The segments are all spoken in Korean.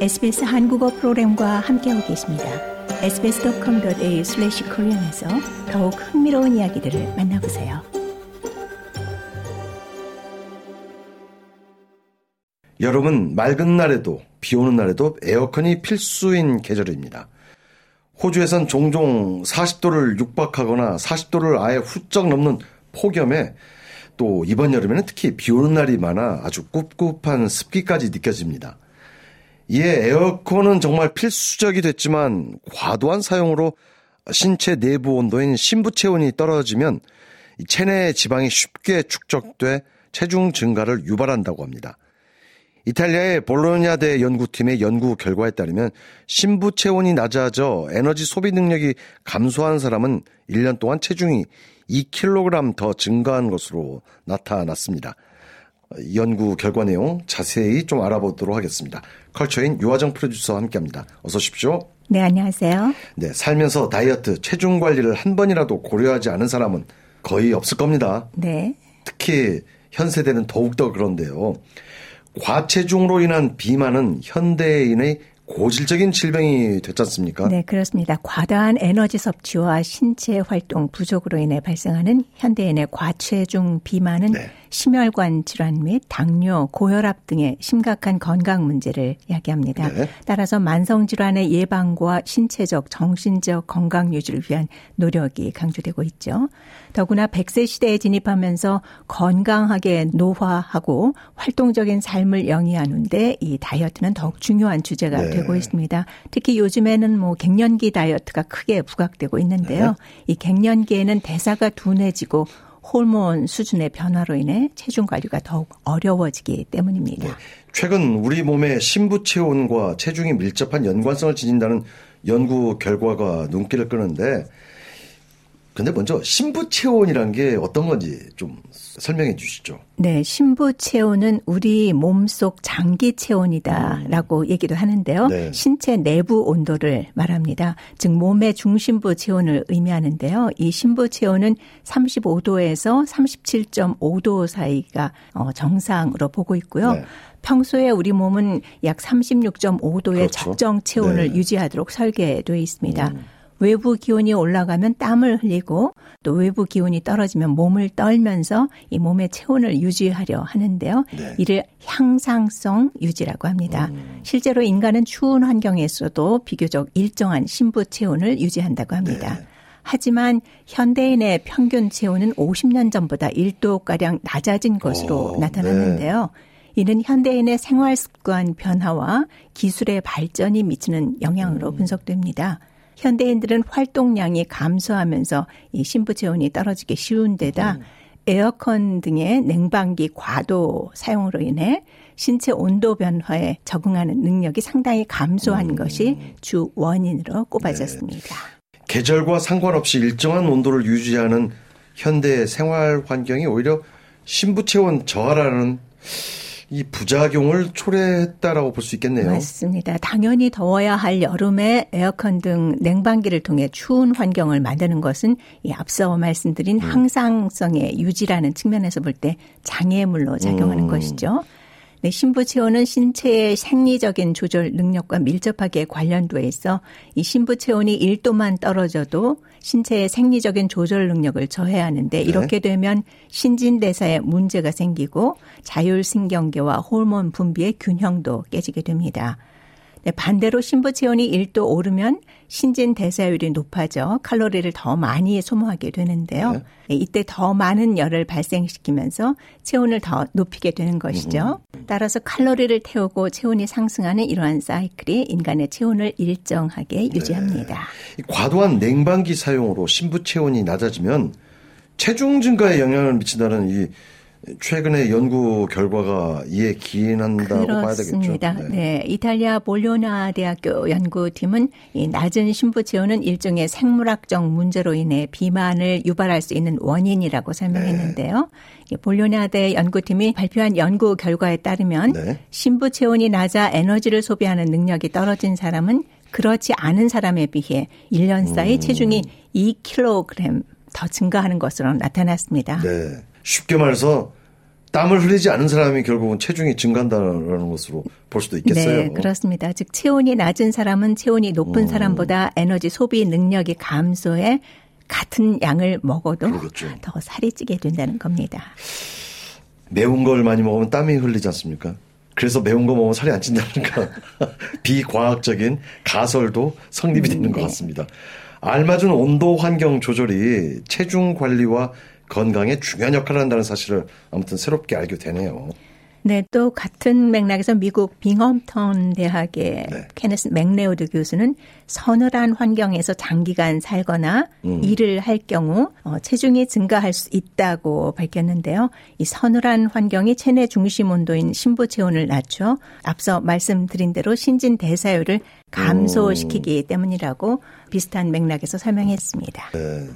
SBS 한국어 프로그램과 함께하고 계십니다. sbs.com.au/korean에서 더욱 흥미로운 이야기들을 만나보세요. 여름은 맑은 날에도 비 오는 날에도 에어컨이 필수인 계절입니다. 호주에선 종종 40도를 육박하거나 40도를 아예 훌쩍 넘는 폭염에 또 이번 여름에는 특히 비 오는 날이 많아 아주 꿉꿉한 습기까지 느껴집니다. 이에 에어컨은 정말 필수적이 됐지만 과도한 사용으로 신체 내부 온도인 심부 체온이 떨어지면 체내 지방이 쉽게 축적돼 체중 증가를 유발한다고 합니다. 이탈리아의 볼로냐대 연구팀의 연구 결과에 따르면 심부 체온이 낮아져 에너지 소비 능력이 감소한 사람은 1년 동안 체중이 2kg 더 증가한 것으로 나타났습니다. 연구 결과 내용 자세히 좀 알아보도록 하겠습니다. 컬처인 유화정 프로듀서와 함께합니다. 어서 오십시오. 네, 안녕하세요. 네, 살면서 다이어트, 체중 관리를 한 번이라도 고려하지 않은 사람은 거의 없을 겁니다. 네. 특히 현 세대는 더욱더 그런데요. 과체중으로 인한 비만은 현대인의 고질적인 질병이 됐지 않습니까? 네, 그렇습니다. 과다한 에너지 섭취와 신체 활동 부족으로 인해 발생하는 현대인의 과체중 비만은 네. 심혈관 질환 및 당뇨, 고혈압 등의 심각한 건강 문제를 야기합니다. 네. 따라서 만성 질환의 예방과 신체적, 정신적 건강 유지를 위한 노력이 강조되고 있죠. 더구나 100세 시대에 진입하면서 건강하게 노화하고 활동적인 삶을 영위하는데 이 다이어트는 더욱 중요한 주제가 네. 되고 있습니다. 특히 요즘에는 뭐 갱년기 다이어트가 크게 부각되고 있는데요. 네. 이 갱년기에는 대사가 둔해지고 호르몬 수준의 변화로 인해 체중 관리가 더욱 어려워지기 때문입니다. 네. 최근 우리 몸의 신부 체온과 체중이 밀접한 연관성을 지닌다는 연구 결과가 눈길을 끄는데 근데 먼저 신부 체온이란 게 어떤 건지 좀 설명해 주시죠. 네, 신부 체온은 우리 몸속 장기 체온이다라고 음. 얘기도 하는데요. 네. 신체 내부 온도를 말합니다. 즉 몸의 중심부 체온을 의미하는데요. 이 신부 체온은 35도에서 37.5도 사이가 어, 정상으로 보고 있고요. 네. 평소에 우리 몸은 약 36.5도의 그렇죠. 적정 체온을 네. 유지하도록 설계되어 있습니다. 음. 외부 기온이 올라가면 땀을 흘리고 또 외부 기온이 떨어지면 몸을 떨면서 이 몸의 체온을 유지하려 하는데요. 네. 이를 향상성 유지라고 합니다. 음. 실제로 인간은 추운 환경에서도 비교적 일정한 신부 체온을 유지한다고 합니다. 네. 하지만 현대인의 평균 체온은 50년 전보다 1도가량 낮아진 것으로 오, 나타났는데요. 네. 이는 현대인의 생활 습관 변화와 기술의 발전이 미치는 영향으로 음. 분석됩니다. 현대인들은 활동량이 감소하면서 이 신부 체온이 떨어지기 쉬운 데다 음. 에어컨 등의 냉방기 과도 사용으로 인해 신체 온도 변화에 적응하는 능력이 상당히 감소한 음. 것이 주 원인으로 꼽아졌습니다. 네. 계절과 상관없이 일정한 온도를 유지하는 현대 생활 환경이 오히려 신부 체온 저하라는 이 부작용을 초래했다라고 볼 수 있겠네요. 맞습니다. 당연히 더워야 할 여름에 에어컨 등 냉방기를 통해 추운 환경을 만드는 것은 이 앞서 말씀드린 음. 항상성의 유지라는 측면에서 볼 때 장애물로 작용하는 음. 것이죠. 네, 신부 체온은 신체의 생리적인 조절 능력과 밀접하게 관련돼 있어 이 신부 체온이 1도만 떨어져도 신체의 생리적인 조절 능력을 저해하는데 네. 이렇게 되면 신진대사에 문제가 생기고 자율신경계와 호르몬 분비의 균형도 깨지게 됩니다. 네, 반대로 신부 체온이 1도 오르면 신진 대사율이 높아져 칼로리를 더 많이 소모하게 되는데요. 네. 네, 이때 더 많은 열을 발생시키면서 체온을 더 높이게 되는 것이죠. 음. 따라서 칼로리를 태우고 체온이 상승하는 이러한 사이클이 인간의 체온을 일정하게 네. 유지합니다. 과도한 냉방기 사용으로 신부 체온이 낮아지면 체중 증가에 영향을 미친다는 이 최근의 연구 결과가 이에 기인한다고 그렇습니다. 봐야 되겠죠. 네. 네. 이탈리아 볼로나 대학교 연구팀은 이 낮은 신부 체온은 일종의 생물학적 문제로 인해 비만을 유발할 수 있는 원인이라고 설명했는데요. 네. 볼로나대 연구팀이 발표한 연구 결과에 따르면 네. 신부 체온이 낮아 에너지를 소비하는 능력이 떨어진 사람은 그렇지 않은 사람에 비해 1년 사이 음. 체중이 2kg 더 증가하는 것으로 나타났습니다. 네. 쉽게 말해서 땀을 흘리지 않은 사람이 결국은 체중이 증가한다는 것으로 볼 수도 있겠어요. 네, 그렇습니다. 즉 체온이 낮은 사람은 체온이 높은 음. 사람보다 에너지 소비 능력이 감소해 같은 양을 먹어도 그러겠죠. 더 살이 찌게 된다는 겁니다. 매운 걸 많이 먹으면 땀이 흘리지 않습니까? 그래서 매운 거 먹으면 살이 안 찐다니까 비과학적인 가설도 성립이 되는 음, 네. 것 같습니다. 알맞은 온도 환경 조절이 체중 관리와 건강에 중요한 역할을 한다는 사실을 아무튼 새롭게 알게 되네요. 네, 또 같은 맥락에서 미국 빙엄턴 대학의 네. 케네스 맥레오드 교수는 서늘한 환경에서 장기간 살거나 음. 일을 할 경우 어, 체중이 증가할 수 있다고 밝혔는데요. 이 서늘한 환경이 체내 중심 온도인 심부 체온을 낮춰 앞서 말씀드린 대로 신진 대사율을 감소시키기 오. 때문이라고 비슷한 맥락에서 설명했습니다. 네.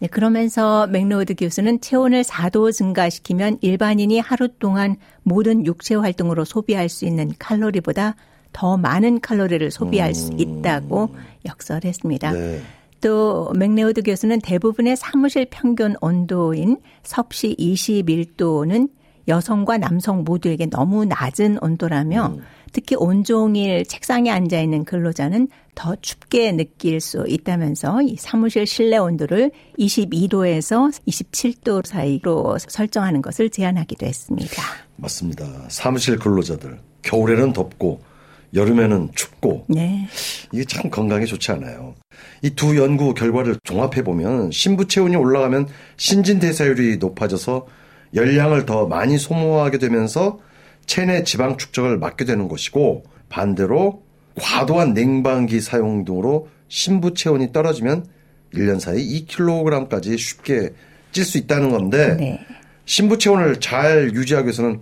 네, 그러면서 맥로드 교수는 체온을 4도 증가시키면 일반인이 하루 동안 모든 육체 활동으로 소비할 수 있는 칼로리보다 더 많은 칼로리를 소비할 수 음. 있다고 역설했습니다. 네. 또 맥레오드 교수는 대부분의 사무실 평균 온도인 섭씨 21도는 여성과 남성 모두에게 너무 낮은 온도라며 음. 특히 온종일 책상에 앉아 있는 근로자는 더 춥게 느낄 수 있다면서 이 사무실 실내 온도를 22도에서 27도 사이로 설정하는 것을 제안하기도 했습니다. 맞습니다. 사무실 근로자들 겨울에는 덥고 여름에는 춥고 네. 이게 참 건강에 좋지 않아요. 이 두 연구 결과를 종합해 보면 신부 체온이 올라가면 신진 대사율이 높아져서 열량을 더 많이 소모하게 되면서 체내 지방 축적을 막게 되는 것이고 반대로 과도한 냉방기 사용 등으로 신부 체온이 떨어지면 1년 사이 2kg까지 쉽게 찔 수 있다는 건데 네. 신부 체온을 잘 유지하기 위해서는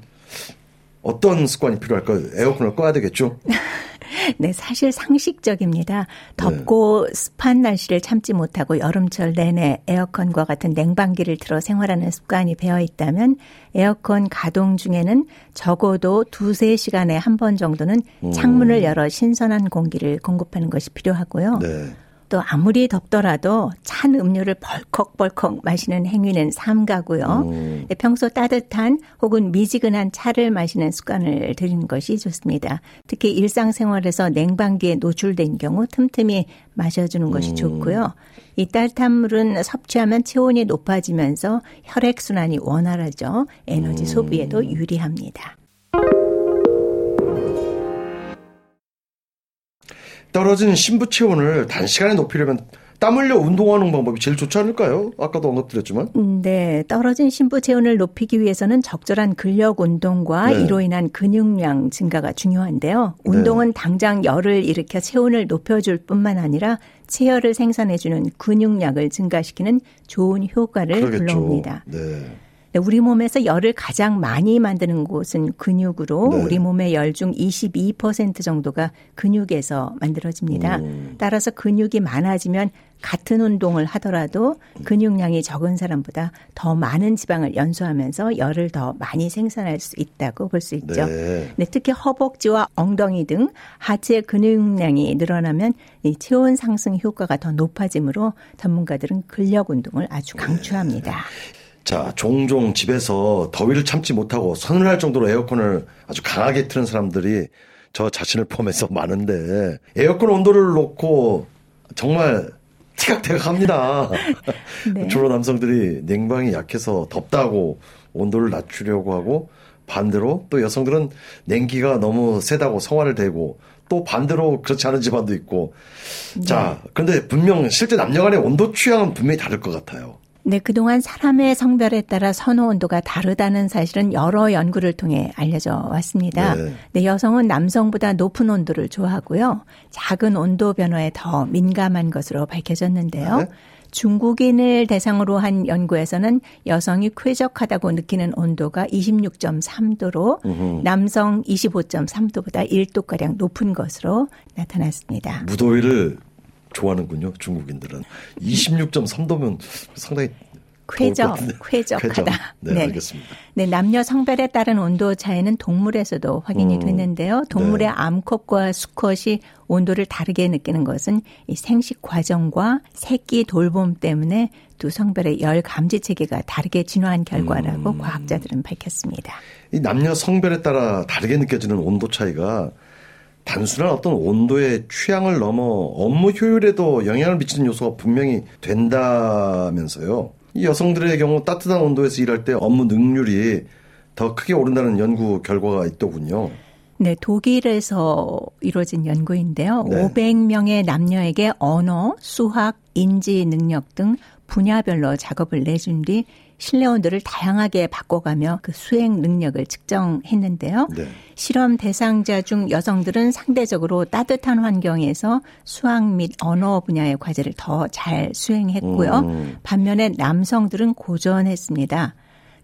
어떤 습관이 필요할까요? 에어컨을 꺼야 되겠죠? 네, 사실 상식적입니다. 덥고 네. 습한 날씨를 참지 못하고 여름철 내내 에어컨과 같은 냉방기를 틀어 생활하는 습관이 배어 있다면 에어컨 가동 중에는 적어도 두세 시간에 한 번 정도는 창문을 열어 신선한 공기를 공급하는 것이 필요하고요. 네. 또 아무리 덥더라도 찬 음료를 벌컥벌컥 마시는 행위는 삼가고요. 음. 평소 따뜻한 혹은 미지근한 차를 마시는 습관을 들이는 것이 좋습니다. 특히 일상생활에서 냉방기에 노출된 경우 틈틈이 마셔주는 것이 음. 좋고요. 이 따뜻한 물은 섭취하면 체온이 높아지면서 혈액순환이 원활하죠. 에너지 음. 소비에도 유리합니다. 떨어진 신부 체온을 단시간에 높이려면 땀 흘려 운동하는 방법이 제일 좋지 않을까요? 아까도 언급드렸지만. 음, 네. 떨어진 신부 체온을 높이기 위해서는 적절한 근력 운동과 네. 이로 인한 근육량 증가가 중요한데요. 네. 운동은 네. 당장 열을 일으켜 체온을 높여줄 뿐만 아니라 체열을 생산해주는 근육량을 증가시키는 좋은 효과를 그러겠죠. 불러옵니다. 네. 네, 우리 몸에서 열을 가장 많이 만드는 곳은 근육으로 네. 우리 몸의 열 중 22% 정도가 근육에서 만들어집니다. 음. 따라서 근육이 많아지면 같은 운동을 하더라도 근육량이 적은 사람보다 더 많은 지방을 연소하면서 열을 더 많이 생산할 수 있다고 볼 수 있죠. 네. 네, 특히 허벅지와 엉덩이 등 하체 근육량이 늘어나면 이 체온 상승 효과가 더 높아지므로 전문가들은 근력 운동을 아주 강추합니다. 네. 자, 종종 집에서 더위를 참지 못하고 서늘할 정도로 에어컨을 아주 강하게 트는 사람들이 저 자신을 포함해서 많은데 에어컨 온도를 놓고 정말 티각태각합니다. 네. 주로 남성들이 냉방이 약해서 덥다고 온도를 낮추려고 하고 반대로 또 여성들은 냉기가 너무 세다고 성화를 대고 또 반대로 그렇지 않은 집안도 있고 네. 자 그런데 분명 실제 남녀 간의 온도 취향은 분명히 다를 것 같아요. 네, 그동안 사람의 성별에 따라 선호 온도가 다르다는 사실은 여러 연구를 통해 알려져 왔습니다. 네. 네, 여성은 남성보다 높은 온도를 좋아하고요. 작은 온도 변화에 더 민감한 것으로 밝혀졌는데요. 네. 중국인을 대상으로 한 연구에서는 여성이 쾌적하다고 느끼는 온도가 26.3도로 으흠. 남성 25.3도보다 1도가량 높은 것으로 나타났습니다. 무더위를 좋아하는군요. 중국인들은 26.3도면 상당히 쾌적, 쾌적하다. 네, 네, 알겠습니다. 네, 남녀 성별에 따른 온도 차이는 동물에서도 확인이 음, 됐는데요. 동물의 네. 암컷과 수컷이 온도를 다르게 느끼는 것은 이 생식 과정과 새끼 돌봄 때문에 두 성별의 열 감지 체계가 다르게 진화한 결과라고 음. 과학자들은 밝혔습니다. 이 남녀 성별에 따라 다르게 느껴지는 온도 차이가 단순한 어떤 온도의 취향을 넘어 업무 효율에도 영향을 미치는 요소가 분명히 된다면서요. 이 여성들의 경우 따뜻한 온도에서 일할 때 업무 능률이 더 크게 오른다는 연구 결과가 있더군요. 네, 독일에서 이루어진 연구인데요. 네. 500명의 남녀에게 언어, 수학, 인지 능력 등 분야별로 작업을 내준 뒤 실내 온도를 다양하게 바꿔가며 그 수행 능력을 측정했는데요. 네. 실험 대상자 중 여성들은 상대적으로 따뜻한 환경에서 수학 및 언어 분야의 과제를 더 잘 수행했고요. 음. 반면에 남성들은 고전했습니다.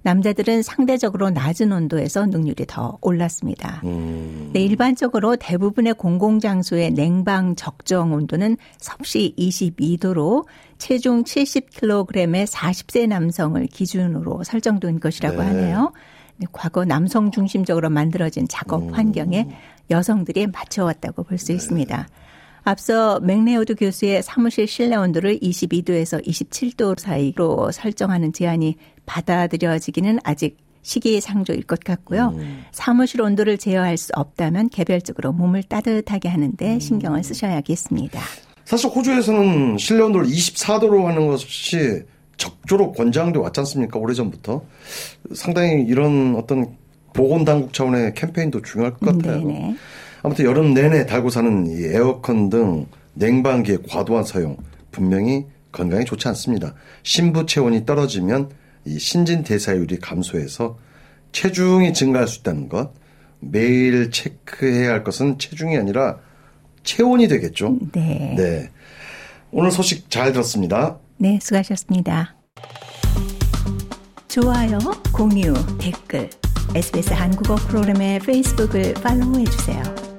남자들은 상대적으로 낮은 온도에서 능률이 더 올랐습니다. 음. 네, 일반적으로 대부분의 공공장소의 냉방 적정 온도는 섭씨 22도로 체중 70kg의 40세 남성을 기준으로 설정된 것이라고 네. 하네요. 네, 과거 남성 중심적으로 만들어진 작업 음. 환경에 여성들이 맞춰왔다고 볼수 네. 있습니다. 앞서 맥레오드 교수의 사무실 실내 온도를 22도에서 27도 사이로 설정하는 제안이 받아들여지기는 아직 시기상조일 것 같고요. 음. 사무실 온도를 제어할 수 없다면 개별적으로 몸을 따뜻하게 하는데 음. 신경을 쓰셔야겠습니다. 사실 호주에서는 실내 온도를 24도로 하는 것이 적조로 권장돼 왔지 않습니까? 오래전부터. 상당히 이런 어떤 보건당국 차원의 캠페인도 중요할 것 같아요. 네네. 아무튼 여름 내내 달고 사는 이 에어컨 등 냉방기의 과도한 사용 분명히 건강에 좋지 않습니다. 신부 체온이 떨어지면 이 신진 대사율이 감소해서 체중이 증가할 수 있다는 것. 매일 체크해야 할 것은 체중이 아니라 체온이 되겠죠. 네. 네. 오늘 소식 잘 들었습니다. 네, 수고하셨습니다. 좋아요, 공유, 댓글, SBS 한국어 프로그램의 페이스북을 팔로우해 주세요.